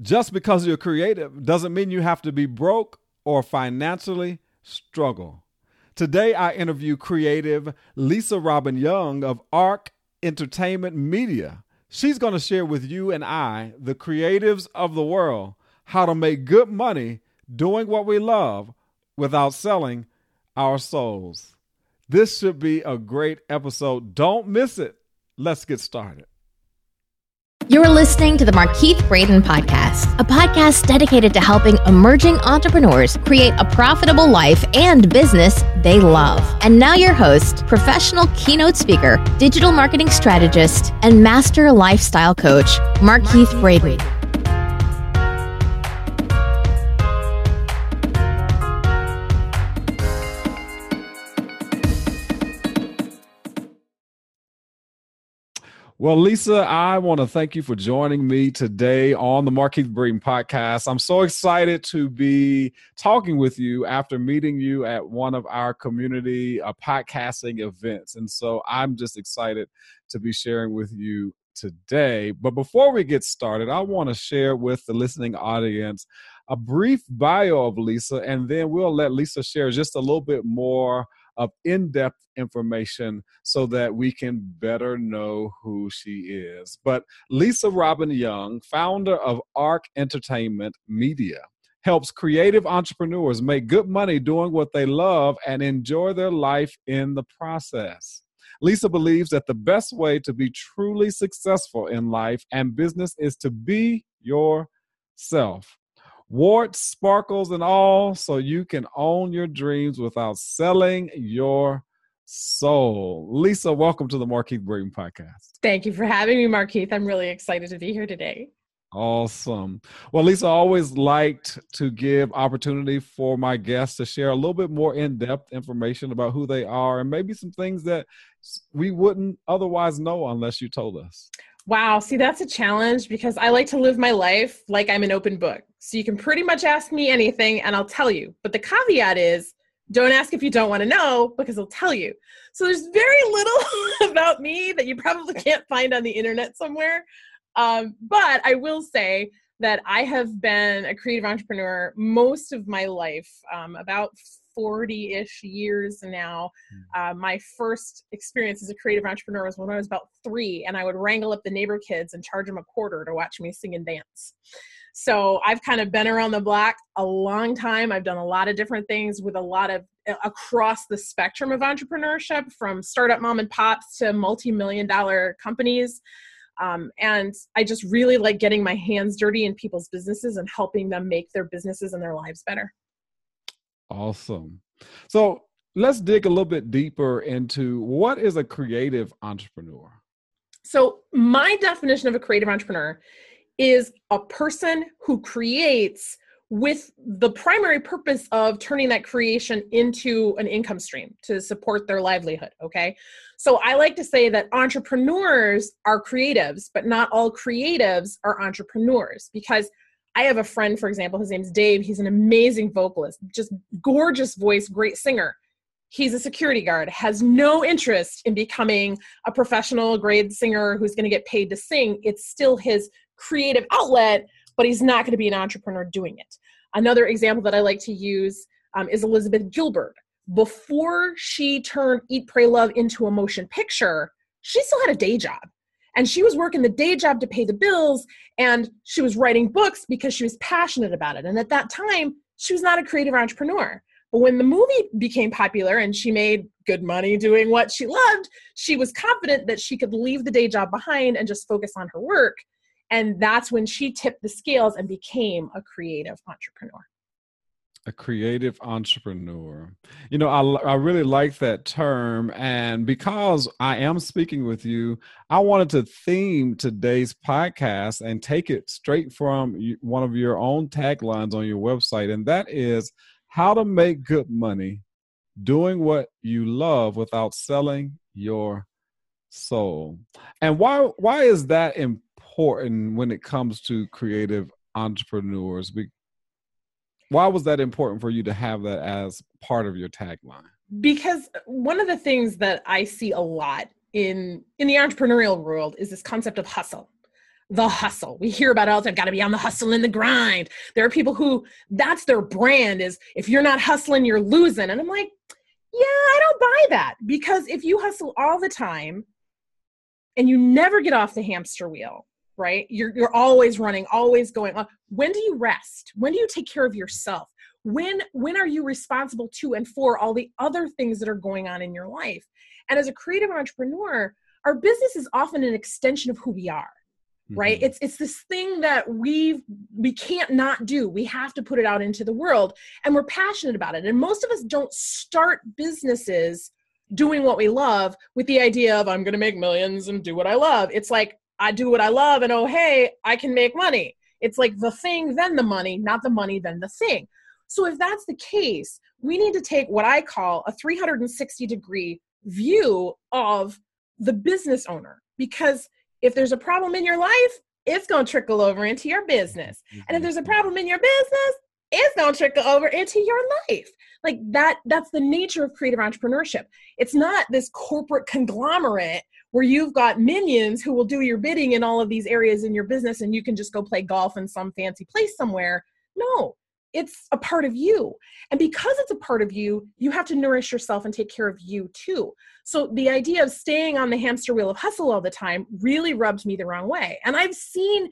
Just because you're creative doesn't mean you have to be broke or financially struggle. Today, I interview creative Lisa Robbin Young of ARC Entertainment Media. She's going to share with you and I, the creatives of the world, how to make good money doing what we love without selling our souls. This should be a great episode. Don't miss it. Let's get started. You're listening to the Markeith Braden Podcast, a podcast dedicated to helping emerging entrepreneurs create a profitable life and business they love. And now, your host, professional keynote speaker, digital marketing strategist, and master lifestyle coach, Markeith Braden. Well, Lisa, I want to thank you for joining me today on the Markeith Braden podcast. I'm so excited to be talking with you after meeting you at one of our community uh, podcasting events. And so I'm just excited to be sharing with you today. But before we get started, I want to share with the listening audience a brief bio of Lisa, and then we'll let Lisa share just a little bit more of in depth information so that we can better know who she is. But Lisa Robbin Young, founder of ARC Entertainment Media, helps creative entrepreneurs make good money doing what they love and enjoy their life in the process. Lisa believes that the best way to be truly successful in life and business is to be yourself warts, sparkles, and all, so you can own your dreams without selling your soul. Lisa, welcome to the Markeith Braden podcast. Thank you for having me, Markeith. I'm really excited to be here today. Awesome. Well, Lisa, I always liked to give opportunity for my guests to share a little bit more in-depth information about who they are and maybe some things that we wouldn't otherwise know unless you told us. Wow, see, that's a challenge because I like to live my life like I'm an open book. So you can pretty much ask me anything and I'll tell you. But the caveat is don't ask if you don't want to know because I'll tell you. So there's very little about me that you probably can't find on the internet somewhere. Um, but I will say that I have been a creative entrepreneur most of my life, um, about 40 ish years now. Hmm. Uh, my first experience as a creative entrepreneur was when I was about three, and I would wrangle up the neighbor kids and charge them a quarter to watch me sing and dance. So I've kind of been around the block a long time. I've done a lot of different things with a lot of across the spectrum of entrepreneurship from startup mom and pops to multi million dollar companies. Um, and I just really like getting my hands dirty in people's businesses and helping them make their businesses and their lives better. Awesome. So let's dig a little bit deeper into what is a creative entrepreneur? So, my definition of a creative entrepreneur is a person who creates with the primary purpose of turning that creation into an income stream to support their livelihood. Okay. So I like to say that entrepreneurs are creatives, but not all creatives are entrepreneurs because I have a friend, for example, his name's Dave. He's an amazing vocalist, just gorgeous voice, great singer. He's a security guard, has no interest in becoming a professional grade singer who's going to get paid to sing. It's still his creative outlet, but he's not going to be an entrepreneur doing it. Another example that I like to use um, is Elizabeth Gilbert. Before she turned Eat, Pray, Love into a motion picture, she still had a day job and she was working the day job to pay the bills and she was writing books because she was passionate about it. And at that time she was not a creative entrepreneur. But when the movie became popular and she made good money doing what she loved she was confident that she could leave the day job behind and just focus on her work. And that's when she tipped the scales and became a creative entrepreneur a creative entrepreneur. You know, I, I really like that term. And because I am speaking with you, I wanted to theme today's podcast and take it straight from one of your own taglines on your website. And that is how to make good money doing what you love without selling your soul. And why, why is that important when it comes to creative entrepreneurs? Why was that important for you to have that as part of your tagline? Because one of the things that I see a lot in in the entrepreneurial world is this concept of hustle. the hustle. We hear about oh, all the time, got to be on the hustle and the grind. There are people who that's their brand is if you're not hustling, you're losing. And I'm like, yeah, I don't buy that because if you hustle all the time and you never get off the hamster wheel, right? You're you're always running, always going on. When do you rest? When do you take care of yourself? When when are you responsible to and for all the other things that are going on in your life? And as a creative entrepreneur, our business is often an extension of who we are right mm-hmm. it's it's this thing that we we can't not do we have to put it out into the world and we're passionate about it and most of us don't start businesses doing what we love with the idea of i'm going to make millions and do what i love it's like i do what i love and oh hey i can make money it's like the thing then the money not the money then the thing so if that's the case we need to take what i call a 360 degree view of the business owner because if there's a problem in your life, it's going to trickle over into your business. And if there's a mm-hmm. problem in your business, going to trickle over into your life. Like that that's the nature of creative entrepreneurship. It's not this corporate conglomerate where you've got minions who will do your bidding in all of these areas in your business and you can just go play golf in some fancy place somewhere. No, it's a part of you. And because it's a part of you, you have to nourish yourself and take care of you too. So the idea of staying on the hamster wheel of hustle all the time really rubs me the wrong way. And I've seen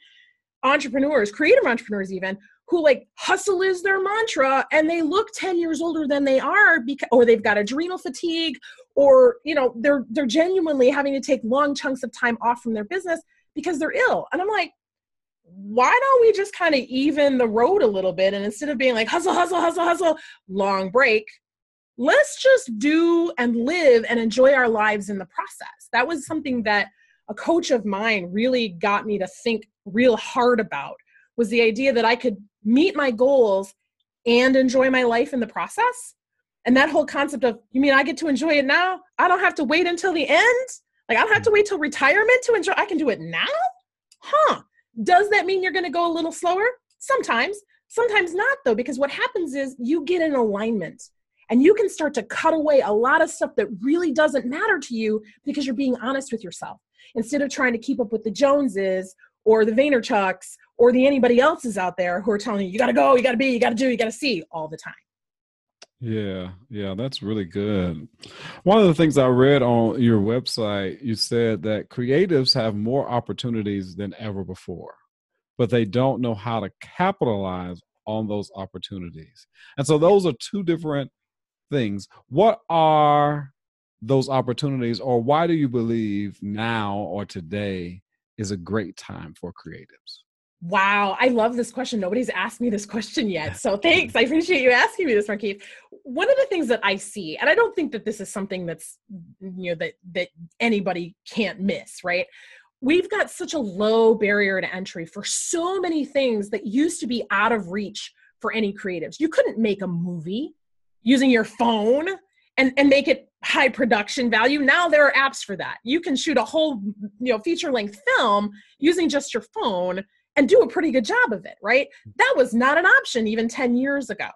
entrepreneurs, creative entrepreneurs even, who like hustle is their mantra and they look 10 years older than they are because or they've got adrenal fatigue or you know they're they're genuinely having to take long chunks of time off from their business because they're ill. And I'm like, why don't we just kind of even the road a little bit and instead of being like hustle hustle hustle hustle long break let's just do and live and enjoy our lives in the process that was something that a coach of mine really got me to think real hard about was the idea that i could meet my goals and enjoy my life in the process. And that whole concept of you mean i get to enjoy it now? I don't have to wait until the end? Like i don't have to wait till retirement to enjoy i can do it now? Huh. Does that mean you're going to go a little slower? Sometimes. Sometimes not, though, because what happens is you get in alignment and you can start to cut away a lot of stuff that really doesn't matter to you because you're being honest with yourself. Instead of trying to keep up with the Joneses or the Vaynerchuks or the anybody else's out there who are telling you, you got to go, you got to be, you got to do, you got to see all the time. Yeah, yeah, that's really good. One of the things I read on your website, you said that creatives have more opportunities than ever before, but they don't know how to capitalize on those opportunities. And so those are two different things. What are those opportunities, or why do you believe now or today is a great time for creatives? Wow, I love this question. Nobody's asked me this question yet. So thanks. I appreciate you asking me this, Markeith. One of the things that I see, and I don't think that this is something that's you know that that anybody can't miss, right? We've got such a low barrier to entry for so many things that used to be out of reach for any creatives. You couldn't make a movie using your phone and and make it high production value. Now there are apps for that. You can shoot a whole you know feature length film using just your phone and do a pretty good job of it, right? That was not an option even 10 years ago.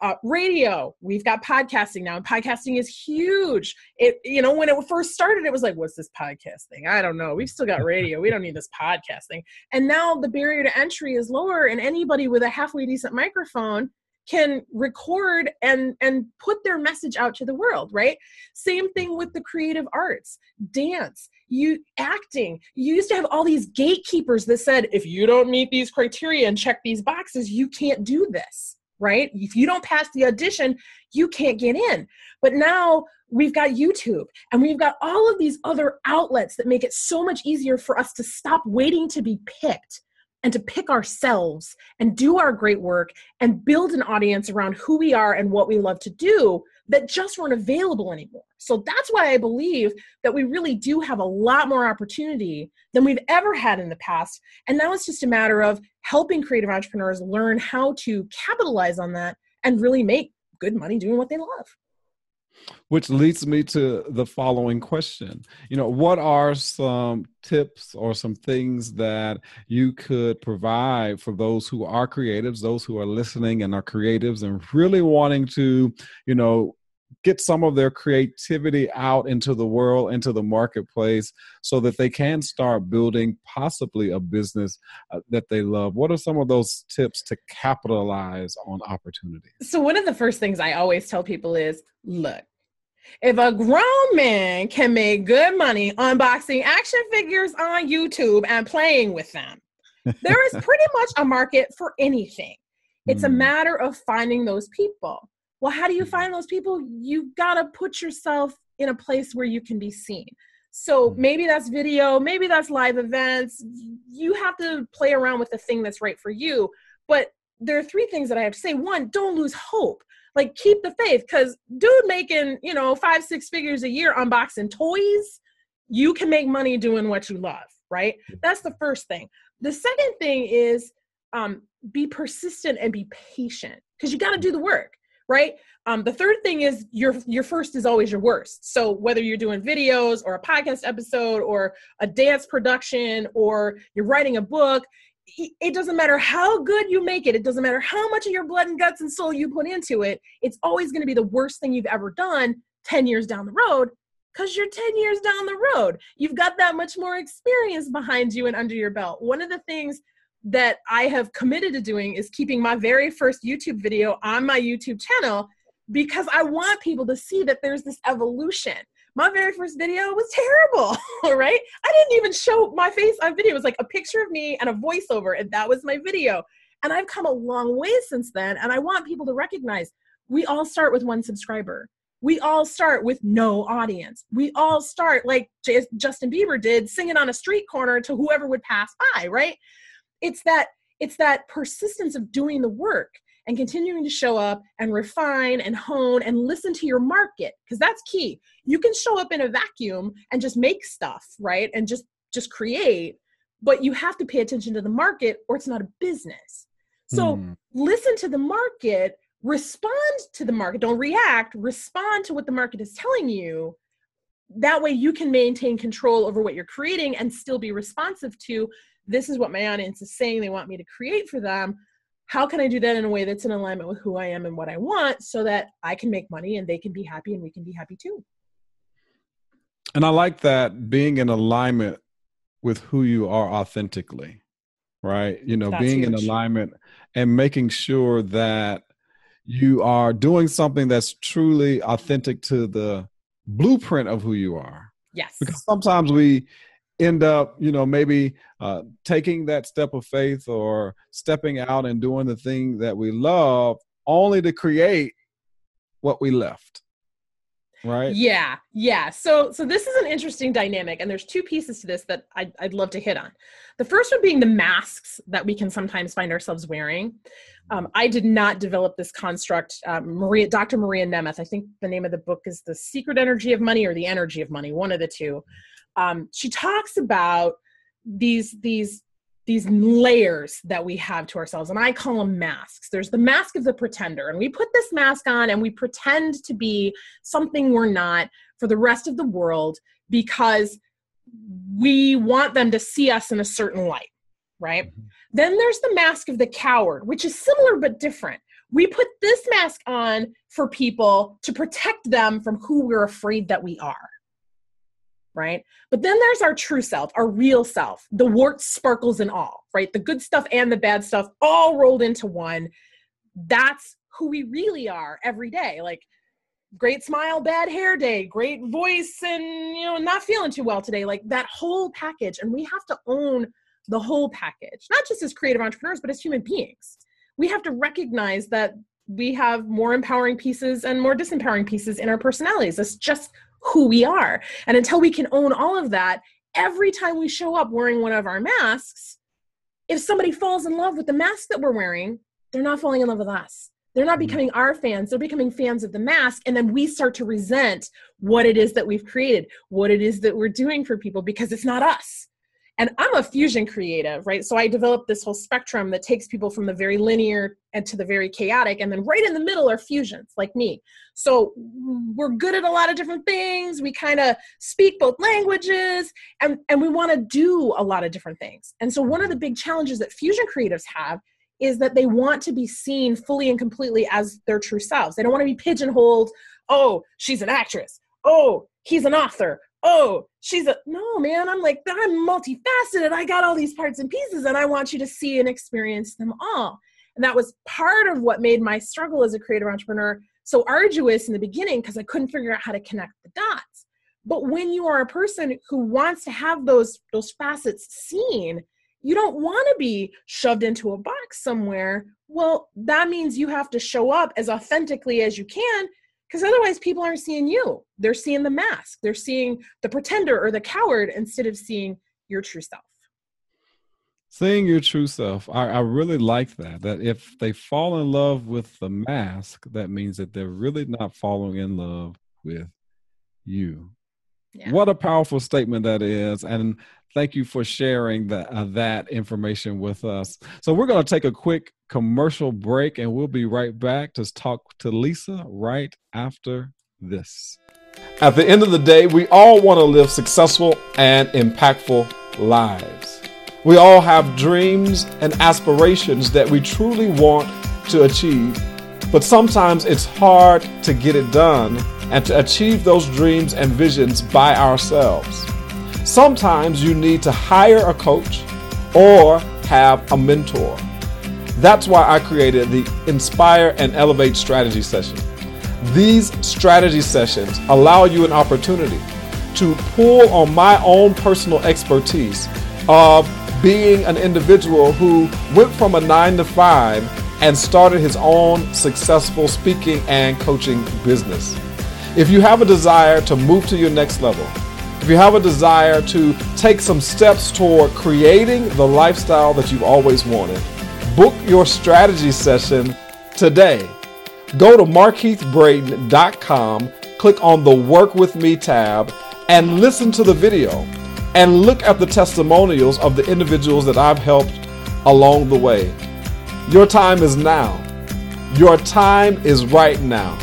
Uh, radio, we've got podcasting now, and podcasting is huge. It, you know, when it first started, it was like, what's this podcast thing? I don't know. We've still got radio. We don't need this podcasting. And now the barrier to entry is lower, and anybody with a halfway decent microphone can record and and put their message out to the world right? Same thing with the creative arts dance you acting. You used to have all these gatekeepers that said if you don't meet these criteria and check these boxes you can't do this right? If you don't pass the audition you can't get in. But now we've got youtube and we've got all of these other outlets that make it so much easier for us to stop waiting to be picked and to pick ourselves and do our great work and build an audience around who we are and what we love to do that just weren't available anymore. So that's why I believe that we really do have a lot more opportunity than we've ever had in the past. And now it's just a matter of helping creative entrepreneurs learn how to capitalize on that and really make good money doing what they love. Which leads me to the following question. You know, what are some tips or some things that you could provide for those who are creatives, those who are listening and are creatives and really wanting to, you know, get some of their creativity out into the world, into the marketplace, so that they can start building possibly a business uh, that they love? What are some of those tips to capitalize on opportunities? So, one of the first things I always tell people is look, if a grown man can make good money unboxing action figures on YouTube and playing with them, there is pretty much a market for anything. It's mm. a hmm. matter of finding those people. Well, how do you hmm. find those people? You've got to put yourself in a place where you can be seen. So hmm. maybe that's video, maybe that's live events. You have to play around with the thing that's right for you. But there are three things that I have to say. One, don't lose hope. Like keep the faith because dude making, you know, five, six figures a year unboxing toys, you can make money doing what you love, right? That's the first thing. The second thing is um, be persistent and be patient because you got to do the work right? Um, the third thing is your your first is always your worst. So whether you're doing videos or a podcast episode or a dance production or you're writing a book it doesn't matter how good you make it. It doesn't matter how much of your blood and guts and soul you put into it. It's always going to be the worst thing you've ever done 10 years down the road because you're 10 years down the road. You've got that much more experience behind you and under your belt. One of the things that I have committed to doing is keeping my very first YouTube video on my YouTube channel because I want people to see that there's this evolution. My very first video was terrible, right? I didn't even show my face on video. It was like a picture of me and a voiceover, and that was my video. And I've come a long way since then. And I want people to recognize we all start with one subscriber. We all start with no audience. We all start like Justin Bieber did, singing on a street corner to whoever would pass by, right? It's that it's that persistence of doing the work and continuing to show up and refine and hone and listen to your market because that's key. You can show up in a vacuum and just make stuff right and just just create but you have to pay attention to the market or it's not a business. So mm. listen to the market respond to the market don't react respond to what the market is telling you. That way you can maintain control over what you're creating and still be responsive to this is what my audience is saying they want me to create for them. How can i do that in a way that's in alignment with who i am and what i want so that i can make money and they can be happy and we can be happy too? And i like that being in alignment with who you are authentically right? You know that's being huge. in alignment and making sure that you are doing something that's truly authentic to the blueprint of who you are. Yes. Because sometimes we end up, you know, maybe uh, taking that step of faith or stepping out and doing the thing that we love only to create what we left right? Yeah yeah. So so this is an interesting dynamic and there's two pieces to this that I'd, I'd love to hit on. The first one being the masks that we can sometimes find ourselves wearing. Um, i did not develop this construct um, maria dr maria nemeth i think the name of the book is the secret energy of money or the energy of money one of the two um, she talks about these these these layers that we have to ourselves and i call them masks. There's the mask of the pretender and we put this mask on and we pretend to be something we're not for the rest of the world because we want them to see us in a certain light right? Mm-hmm. then there's the mask of the coward which is similar but different. We put this mask on for people to protect them from who we're afraid that we are right? But then there's our true self, our real self, the warts, sparkles, and all, right? The good stuff and the bad stuff all rolled into one. That's who we really are every day. Like, great smile, bad hair day, great voice, and, you know, not feeling too well today. Like, that whole package. And we have to own the whole package, not just as creative entrepreneurs, but as human beings. We have to recognize that we have more empowering pieces and more disempowering pieces in our personalities. It's just who we are. And until we can own all of that, every time we show up wearing one of our masks, if somebody falls in love with the mask that we're wearing, they're not falling in love with us. They're not mm-hmm. becoming our fans, they're becoming fans of the mask. And then we start to resent what it is that we've created, what it is that we're doing for people because it's not us. And I'm a fusion creative, right? So I developed this whole spectrum that takes people from the very linear and to the very chaotic. And then right in the middle are fusions, like me. So we're good at a lot of different things. We kind of speak both languages and, and we want to do a lot of different things. And so one of the big challenges that fusion creatives have is that they want to be seen fully and completely as their true selves. They don't want to be pigeonholed. Oh, she's an actress. Oh, he's an author. Oh, she's a no man. I'm like, I'm multifaceted. I got all these parts and pieces, and I want you to see and experience them all. And that was part of what made my struggle as a creative entrepreneur so arduous in the beginning because I couldn't figure out how to connect the dots. But when you are a person who wants to have those those facets seen, you don't want to be shoved into a box somewhere. Well, that means you have to show up as authentically as you can because otherwise people aren't seeing you. They're seeing the mask. They're seeing the pretender or the coward instead of seeing your true self. Seeing your true self. I, I really like that. That if they fall in love with the mask, that means that they're really not falling in love with you. Yeah. What a powerful statement that is. And thank you for sharing that, uh, that information with us. So, we're going to take a quick commercial break and we'll be right back to talk to Lisa right after this. At the end of the day, we all want to live successful and impactful lives. We all have dreams and aspirations that we truly want to achieve, but sometimes it's hard to get it done and to achieve those dreams and visions by ourselves. Sometimes you need to hire a coach or have a mentor. That's why I created the Inspire and Elevate strategy session. These strategy sessions allow you an opportunity to pull on my own personal expertise of being an individual who went from a nine to five and started his own successful speaking and coaching business. If you have a desire to move to your next level, if you have a desire to take some steps toward creating the lifestyle that you've always wanted, book your strategy session today. Go to markeithbraden.com, click on the Work With Me tab, and listen to the video and look at the testimonials of the individuals that I've helped along the way. Your time is now. Your time is right now.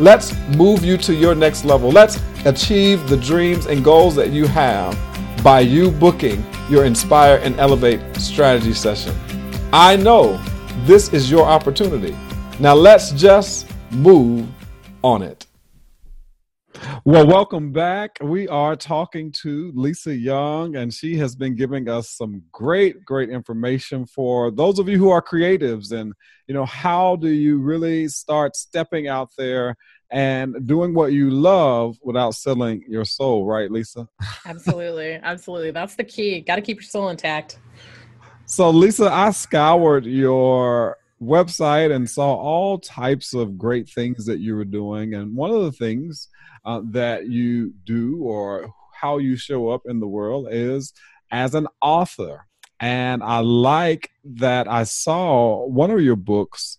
Let's move you to your next level. Let's achieve the dreams and goals that you have by you booking your Inspire and Elevate strategy session. I know this is your opportunity. Now let's just move on it. Well, welcome back. We are talking to Lisa Young, and she has been giving us some great, great information for those of you who are creatives. And, you know, how do you really start stepping out there and doing what you love without selling your soul, right, Lisa? Absolutely. Absolutely. That's the key. Got to keep your soul intact. So, Lisa, I scoured your website and saw all types of great things that you were doing. And one of the things uh, that you do or how you show up in the world is as an author. And I like that I saw one of your books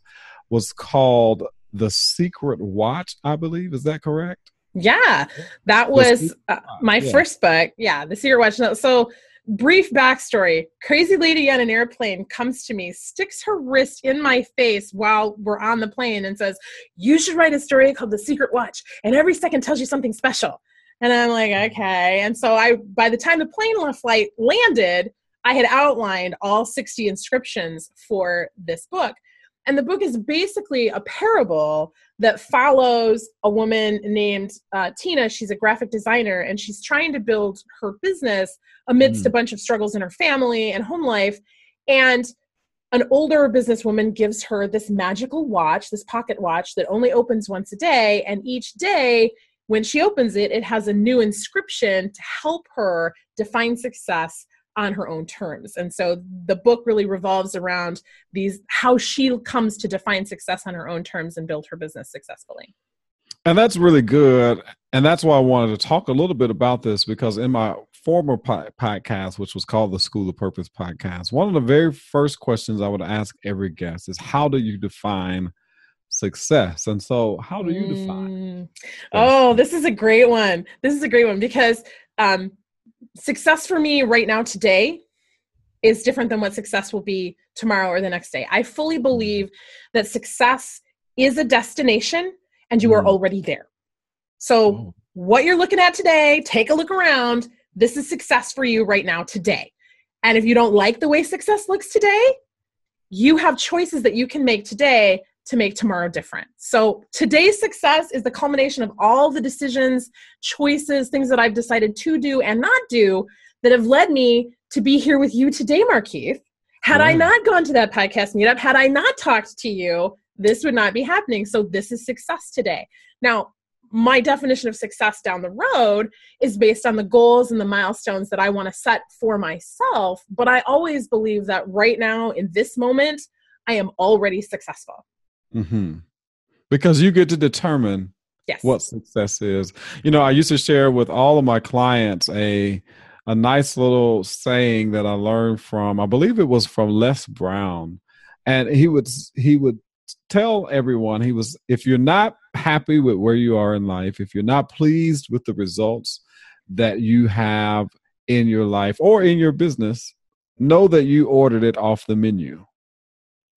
was called The Secret Watch, I believe. Is that correct? Yeah, that was uh, my yeah. first book. Yeah, The Secret Watch. So Brief backstory Crazy lady on an airplane comes to me, sticks her wrist in my face while we're on the plane, and says, You should write a story called The Secret Watch, and every second tells you something special. And I'm like, Okay. And so I, by the time the plane left, flight landed, I had outlined all 60 inscriptions for this book. And the book is basically a parable that follows a woman named uh, Tina. She's a graphic designer and she's trying to build her business amidst mm. a bunch of struggles in her family and home life. And an older businesswoman gives her this magical watch, this pocket watch that only opens once a day. And each day, when she opens it, it has a new inscription to help her define success on her own terms. And so the book really revolves around these how she comes to define success on her own terms and build her business successfully. And that's really good. And that's why I wanted to talk a little bit about this because in my former po- podcast, which was called the School of Purpose podcast, one of the very first questions I would ask every guest is how do you define success? And so, how do you define? Mm. Oh, this is a great one. This is a great one because um, success for me right now today is different than what success will be tomorrow or the next day. I fully mm. believe that success is a destination and you are mm. already there. So, oh. what you're looking at today, take a look around. This is success for you right now today. And if you don't like the way success looks today, you have choices that you can make today to make tomorrow different. So today's success is the culmination of all the decisions, choices, things that I've decided to do and not do that have led me to be here with you today, Markeith. Had I not gone to that podcast meetup, had I not talked to you, this would not be happening. So this is success today. Now, my definition of success down the road is based on the goals and the milestones that I want to set for myself. But I always believe that right now, in this moment, I am already successful. Mm-hmm. Because you get to determine yes. what success is. You know, I used to share with all of my clients a a nice little saying that I learned from, I believe it was from Les Brown. And he would he would tell everyone he was if you're not happy with where you are in life, if you're not pleased with the results that you have in your life or in your business, know that you ordered it off the menu.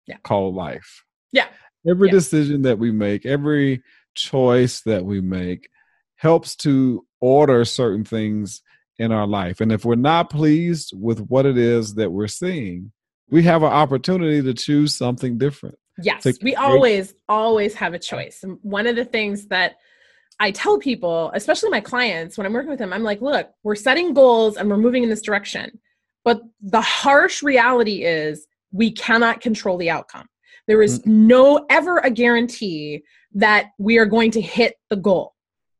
Yeah. Called life. Yeah. Every yeah. decision that we make, every choice that we make helps to order certain things in our life. And if we're not pleased with what it is that we're seeing, we have an opportunity to choose something different. Yes, we always, always have a choice. And one of the things that I tell people, especially my clients, when I'm working with them, I'm like, look, we're setting goals and we're moving in this direction. But the harsh reality is we cannot control the outcome. There is mm-hmm. no ever a guarantee that we are going to hit the goal.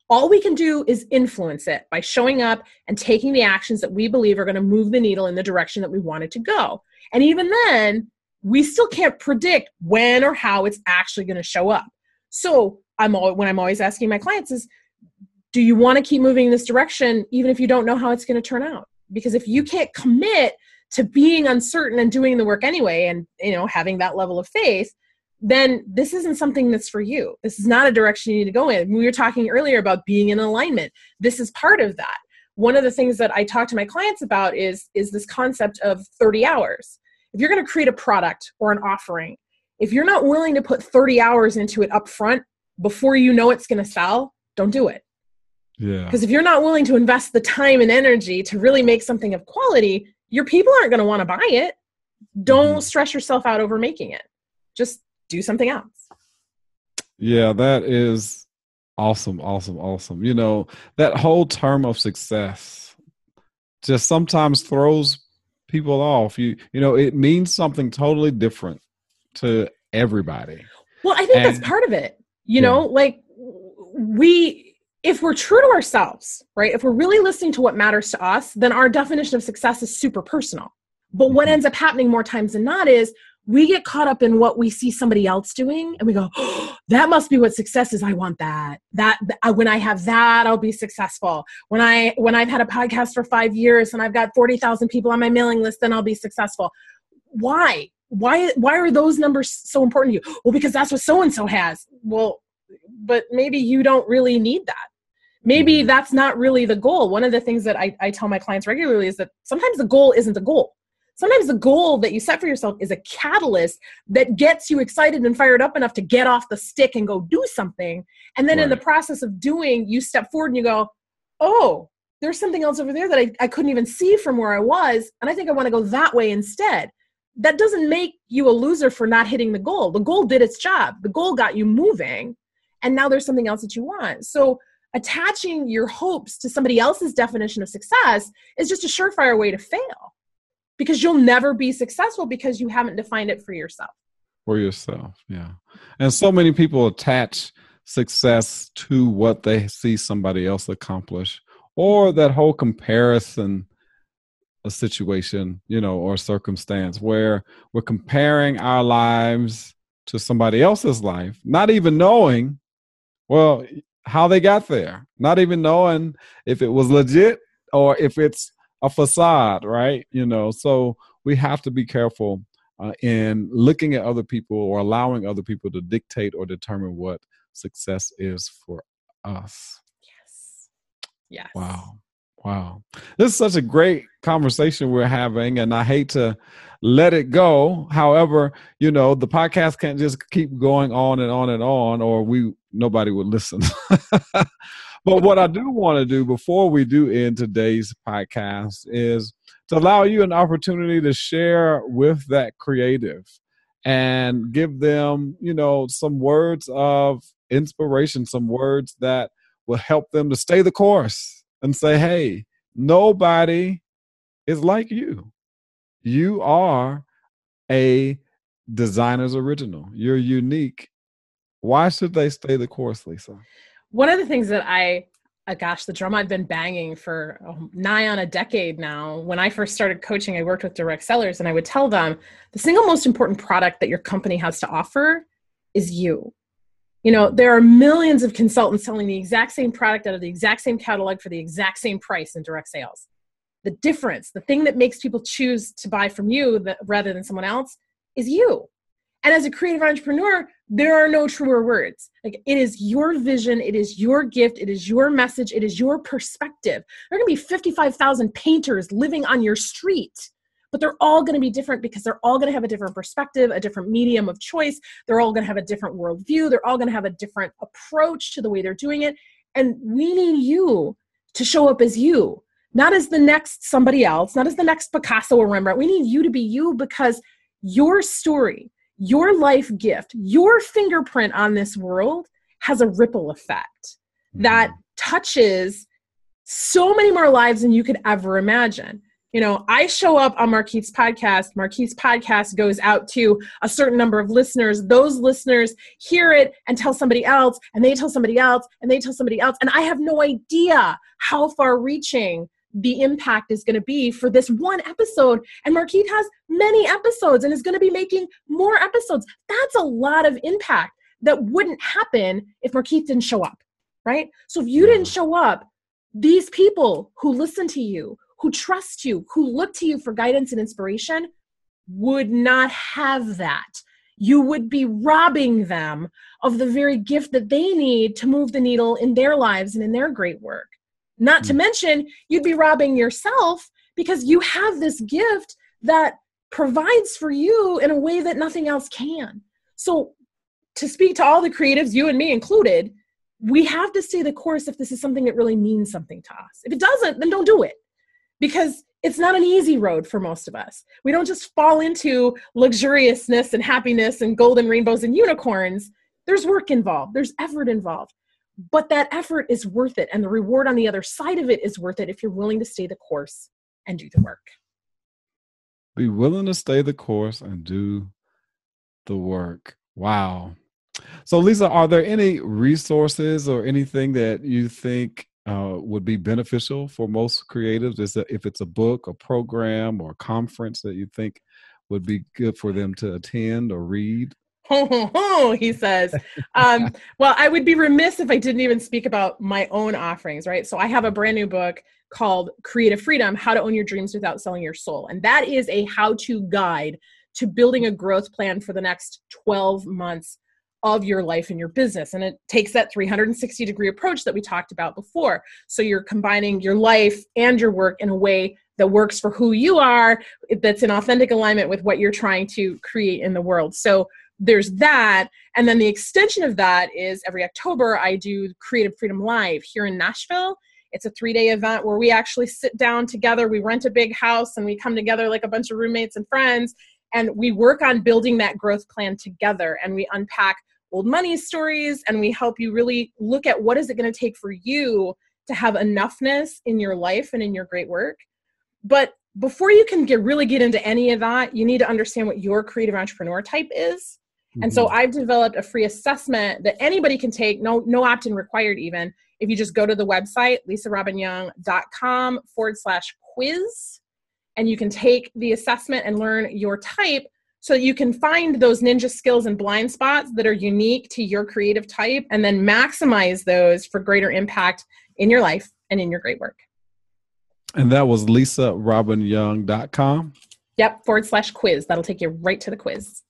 All we can do is influence it by showing up and taking the actions that we believe are going to move the needle in the direction that we want it to go. And even then, we still can't predict when or how it's actually going to show up. So I'm all, when I'm always asking my clients is, do you want to keep moving in this direction even if you don't know how it's going to turn out? Because if you can't commit to being uncertain and doing the work anyway, and you know having that level of faith, then this isn't something that's for you. This is not a direction you need to go in. We were talking earlier about being in alignment. This is part of that. One of the things that I talk to my clients about is is this concept of 30 hours if you're going to create a product or an offering, if you're not willing to put 30 hours into it up front before you know it's going to sell, don't do it. Yeah. Because if you're not willing to invest the time and energy to really make something of quality, your people aren't going to want to buy it. Don't mm-hmm. stress yourself out over making it. Just do something else. Yeah, that is awesome, awesome, awesome. You know, that whole term of success just sometimes throws people off. You you know, it means something totally different to everybody. Well, I think and, that's part of it. You yeah. know, like we if we're true to ourselves, right? If we're really listening to what matters to us, then our definition of success is super personal. But what mm-hmm. ends up happening more times than not is we get caught up in what we see somebody else doing and we go oh, that must be what success is. I want that. That uh, when i have that i'll be successful. When i when i've had a podcast for 5 years and i've got 40,000 people on my mailing list then i'll be successful. Why? Why why are those numbers so important to you? Well because that's what so and so has. Well but maybe you don't really need that maybe mm-hmm. that's not really the goal one of the things that I, I tell my clients regularly is that sometimes the goal isn't the goal sometimes the goal that you set for yourself is a catalyst that gets you excited and fired up enough to get off the stick and go do something. And then right. in the process of doing, you step forward and you go, oh, there's something else over there that I, I couldn't even see from where I was. And I think I want to go that way instead. That doesn't make you a loser for not hitting the goal. The goal did its job, the goal got you moving. And now there's something else that you want. So attaching your hopes to somebody else's definition of success is just a surefire way to fail because you'll never be successful because you haven't defined it for yourself. For yourself, yeah. And so many people attach success to what they see somebody else accomplish or that whole comparison a situation, you know, or circumstance where we're comparing our lives to somebody else's life, not even knowing, well, how they got there, not even knowing if it was legit or if it's a facade, right? You know, so we have to be careful uh, in looking at other people or allowing other people to dictate or determine what success is for us. Yes. Yes. Wow. Wow. This is such a great conversation we're having, and I hate to let it go. However, you know, the podcast can't just keep going on and on and on, or we nobody would listen. but what I do want to do before we do end today's podcast is to allow you an opportunity to share with that creative and give them, you know, some words of inspiration, some words that will help them to stay the course and say, hey, nobody is like you. You are a designer's original. You're unique. Why should they stay the course, Lisa? One of the things that I uh, gosh, the drum I've been banging for oh, nigh on a decade now. When I first started coaching, I worked with direct sellers and I would tell them the single most important product that your company has to offer is you. You know, there are millions of consultants selling the exact same product out of the exact same catalog for the exact same price in direct sales. The difference, the thing that makes people choose to buy from you that, rather than someone else, is you. And as a creative entrepreneur, there are no truer words. Like it is your vision, it is your gift, it is your message, it is your perspective. There are going to be 55,000 painters living on your street, but they're all going to be different because they're all going to have a different perspective, a different medium of choice. They're all going to have a different worldview. They're all going to have a different approach to the way they're doing it. And we need you to show up as you, not as the next somebody else, not as the next Picasso or Rembrandt. We need you to be you because your story, your life gift, your fingerprint on this world has a ripple effect that mm-hmm. touches so many more lives than you could ever imagine. You know, I show up on Markeith's podcast. Markeith's podcast goes out to a certain number of listeners. Those listeners hear it and tell somebody else, and they tell somebody else, and they tell somebody else. And I have no idea how far reaching the impact is going to be for this one episode. And Markeith has many episodes and is going to be making more episodes. That's a lot of impact that wouldn't happen if Markeith didn't show up, right? So if you didn't show up, these people who listen to you, who trust you, who look to you for guidance and inspiration would not have that. You would be robbing them of the very gift that they need to move the needle in their lives and in their great work. Not to hmm. mention, you'd be robbing yourself because you have this gift that provides for you in a way that nothing else can. So, to speak to all the creatives, you and me included, we have to stay the course if this is something that really means something to us. If it doesn't, then don't do it because it's not an easy road for most of us. We don't just fall into luxuriousness and happiness and golden rainbows and unicorns. There's work involved, there's effort involved. But that effort is worth it and the reward on the other side of it is worth it if you're willing to stay the course and do the work. Be willing to stay the course and do the work. Wow. So lisa are there any resources or anything that you think uh, would be beneficial for most creatives is that if it's a book a program or a conference that you think would be good for them to attend or read he says. Um, well, I would be remiss if I didn't even speak about my own offerings, right? So I have a brand new book called Creative Freedom How to Own Your Dreams Without Selling Your Soul. And that is a how to guide to building a growth plan for the next 12 months of your life and your business. And it takes that 360 degree approach that we talked about before. So you're combining your life and your work in a way that works for who you are, that's in authentic alignment with what you're trying to create in the world. So there's that and then the extension of that is every october i do creative freedom live here in nashville it's a three day event where we actually sit down together we rent a big house and we come together like a bunch of roommates and friends and we work on building that growth plan together and we unpack old money stories and we help you really look at what is it going to take for you to have enoughness in your life and in your great work but before you can get really get into any of that you need to understand what your creative entrepreneur type is and so mm-hmm. I've developed a free assessment that anybody can take, no, no opt-in required even. If you just go to the website, lisarobbinyoung.com forward slash quiz, and you can take the assessment and learn your type so you can find those ninja skills and blind spots that are unique to your creative type and then maximize those for greater impact in your life and in your great work. And that was lisarobbinyoung.com. Yep, forward slash quiz. That'll take you right to the quiz.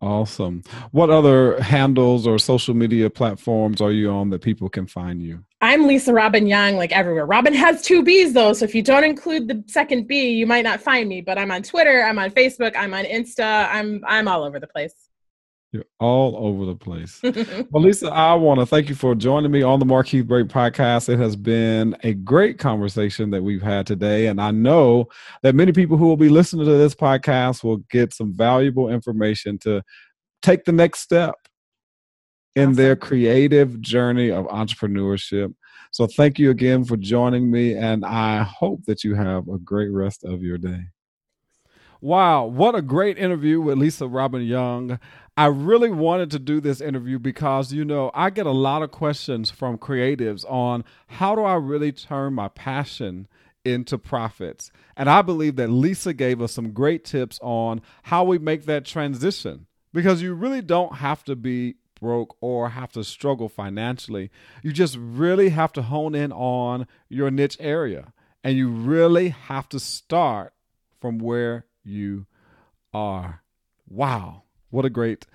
Awesome. What other handles or social media platforms are you on that people can find you? I'm Lisa Robbin Young, like everywhere. Robbin has two B's though, so if you don't include the second B, you might not find me. But I'm on Twitter, I'm on Facebook, I'm on Insta, I'm I'm all over the place. You're all over the place. well, Lisa, I want to thank you for joining me on the Markeith Braden podcast. It has been a great conversation that we've had today. And I know that many people who will be listening to this podcast will get some valuable information to take the next step in awesome. their creative journey of entrepreneurship. So thank you again for joining me. And I hope that you have a great rest of your day. Wow, what a great interview with Lisa Robbin Young. I really wanted to do this interview because, you know, I get a lot of questions from creatives on how do I really turn my passion into profits. And I believe that Lisa gave us some great tips on how we make that transition because you really don't have to be broke or have to struggle financially. You just really have to hone in on your niche area and you really have to start from where you are. Wow. What a great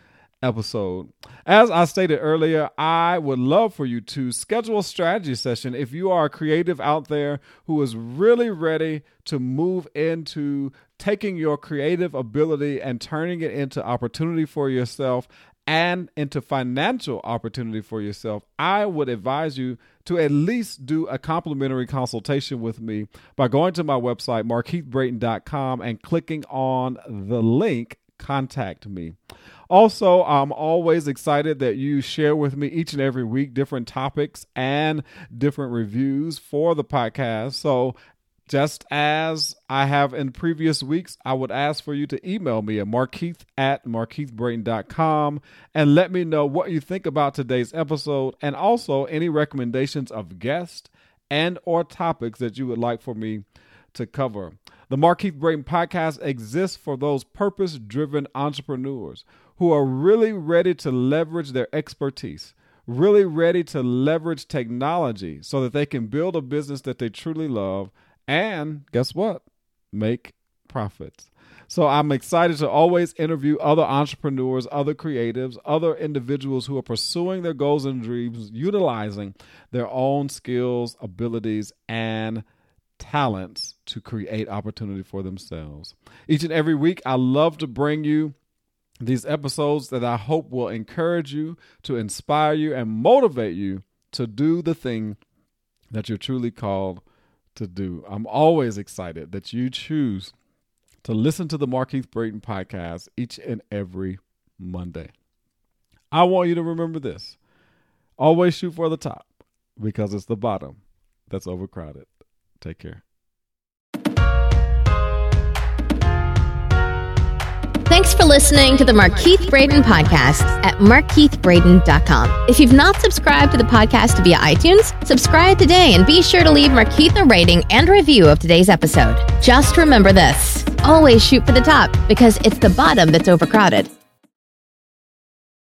episode. As I stated earlier, I would love for you to schedule a strategy session if you are a creative out there who is really ready to move into taking your creative ability and turning it into opportunity for yourself and into financial opportunity for yourself, I would advise you to at least do a complimentary consultation with me by going to my website, markeithbraden.com, and clicking on the link Contact Me. Also, I'm always excited that you share with me each and every week different topics and different reviews for the podcast. So just as I have in previous weeks, I would ask for you to email me at markeith at markeithbraden.com and let me know what you think about today's episode and also any recommendations of guests and or topics that you would like for me to cover. The Markeith Braden podcast exists for those purpose-driven entrepreneurs who are really ready to leverage their expertise, really ready to leverage technology so that they can build a business that they truly love and guess what? Make profits. So I'm excited to always interview other entrepreneurs, other creatives, other individuals who are pursuing their goals and dreams, utilizing their own skills, abilities, and talents to create opportunity for themselves. Each and every week, I love to bring you these episodes that I hope will encourage you, to inspire you, and motivate you to do the thing that you're truly called to do. I'm always excited that you choose to listen to the Markeith Braden podcast each and every Monday. I want you to remember this always shoot for the top because it's the bottom that's overcrowded. Take care. For listening to the Markeith Braden podcast at markeithbraden.com. If you've not subscribed to the podcast via iTunes, subscribe today and be sure to leave Markeith a rating and review of today's episode. Just remember this always shoot for the top because it's the bottom that's overcrowded.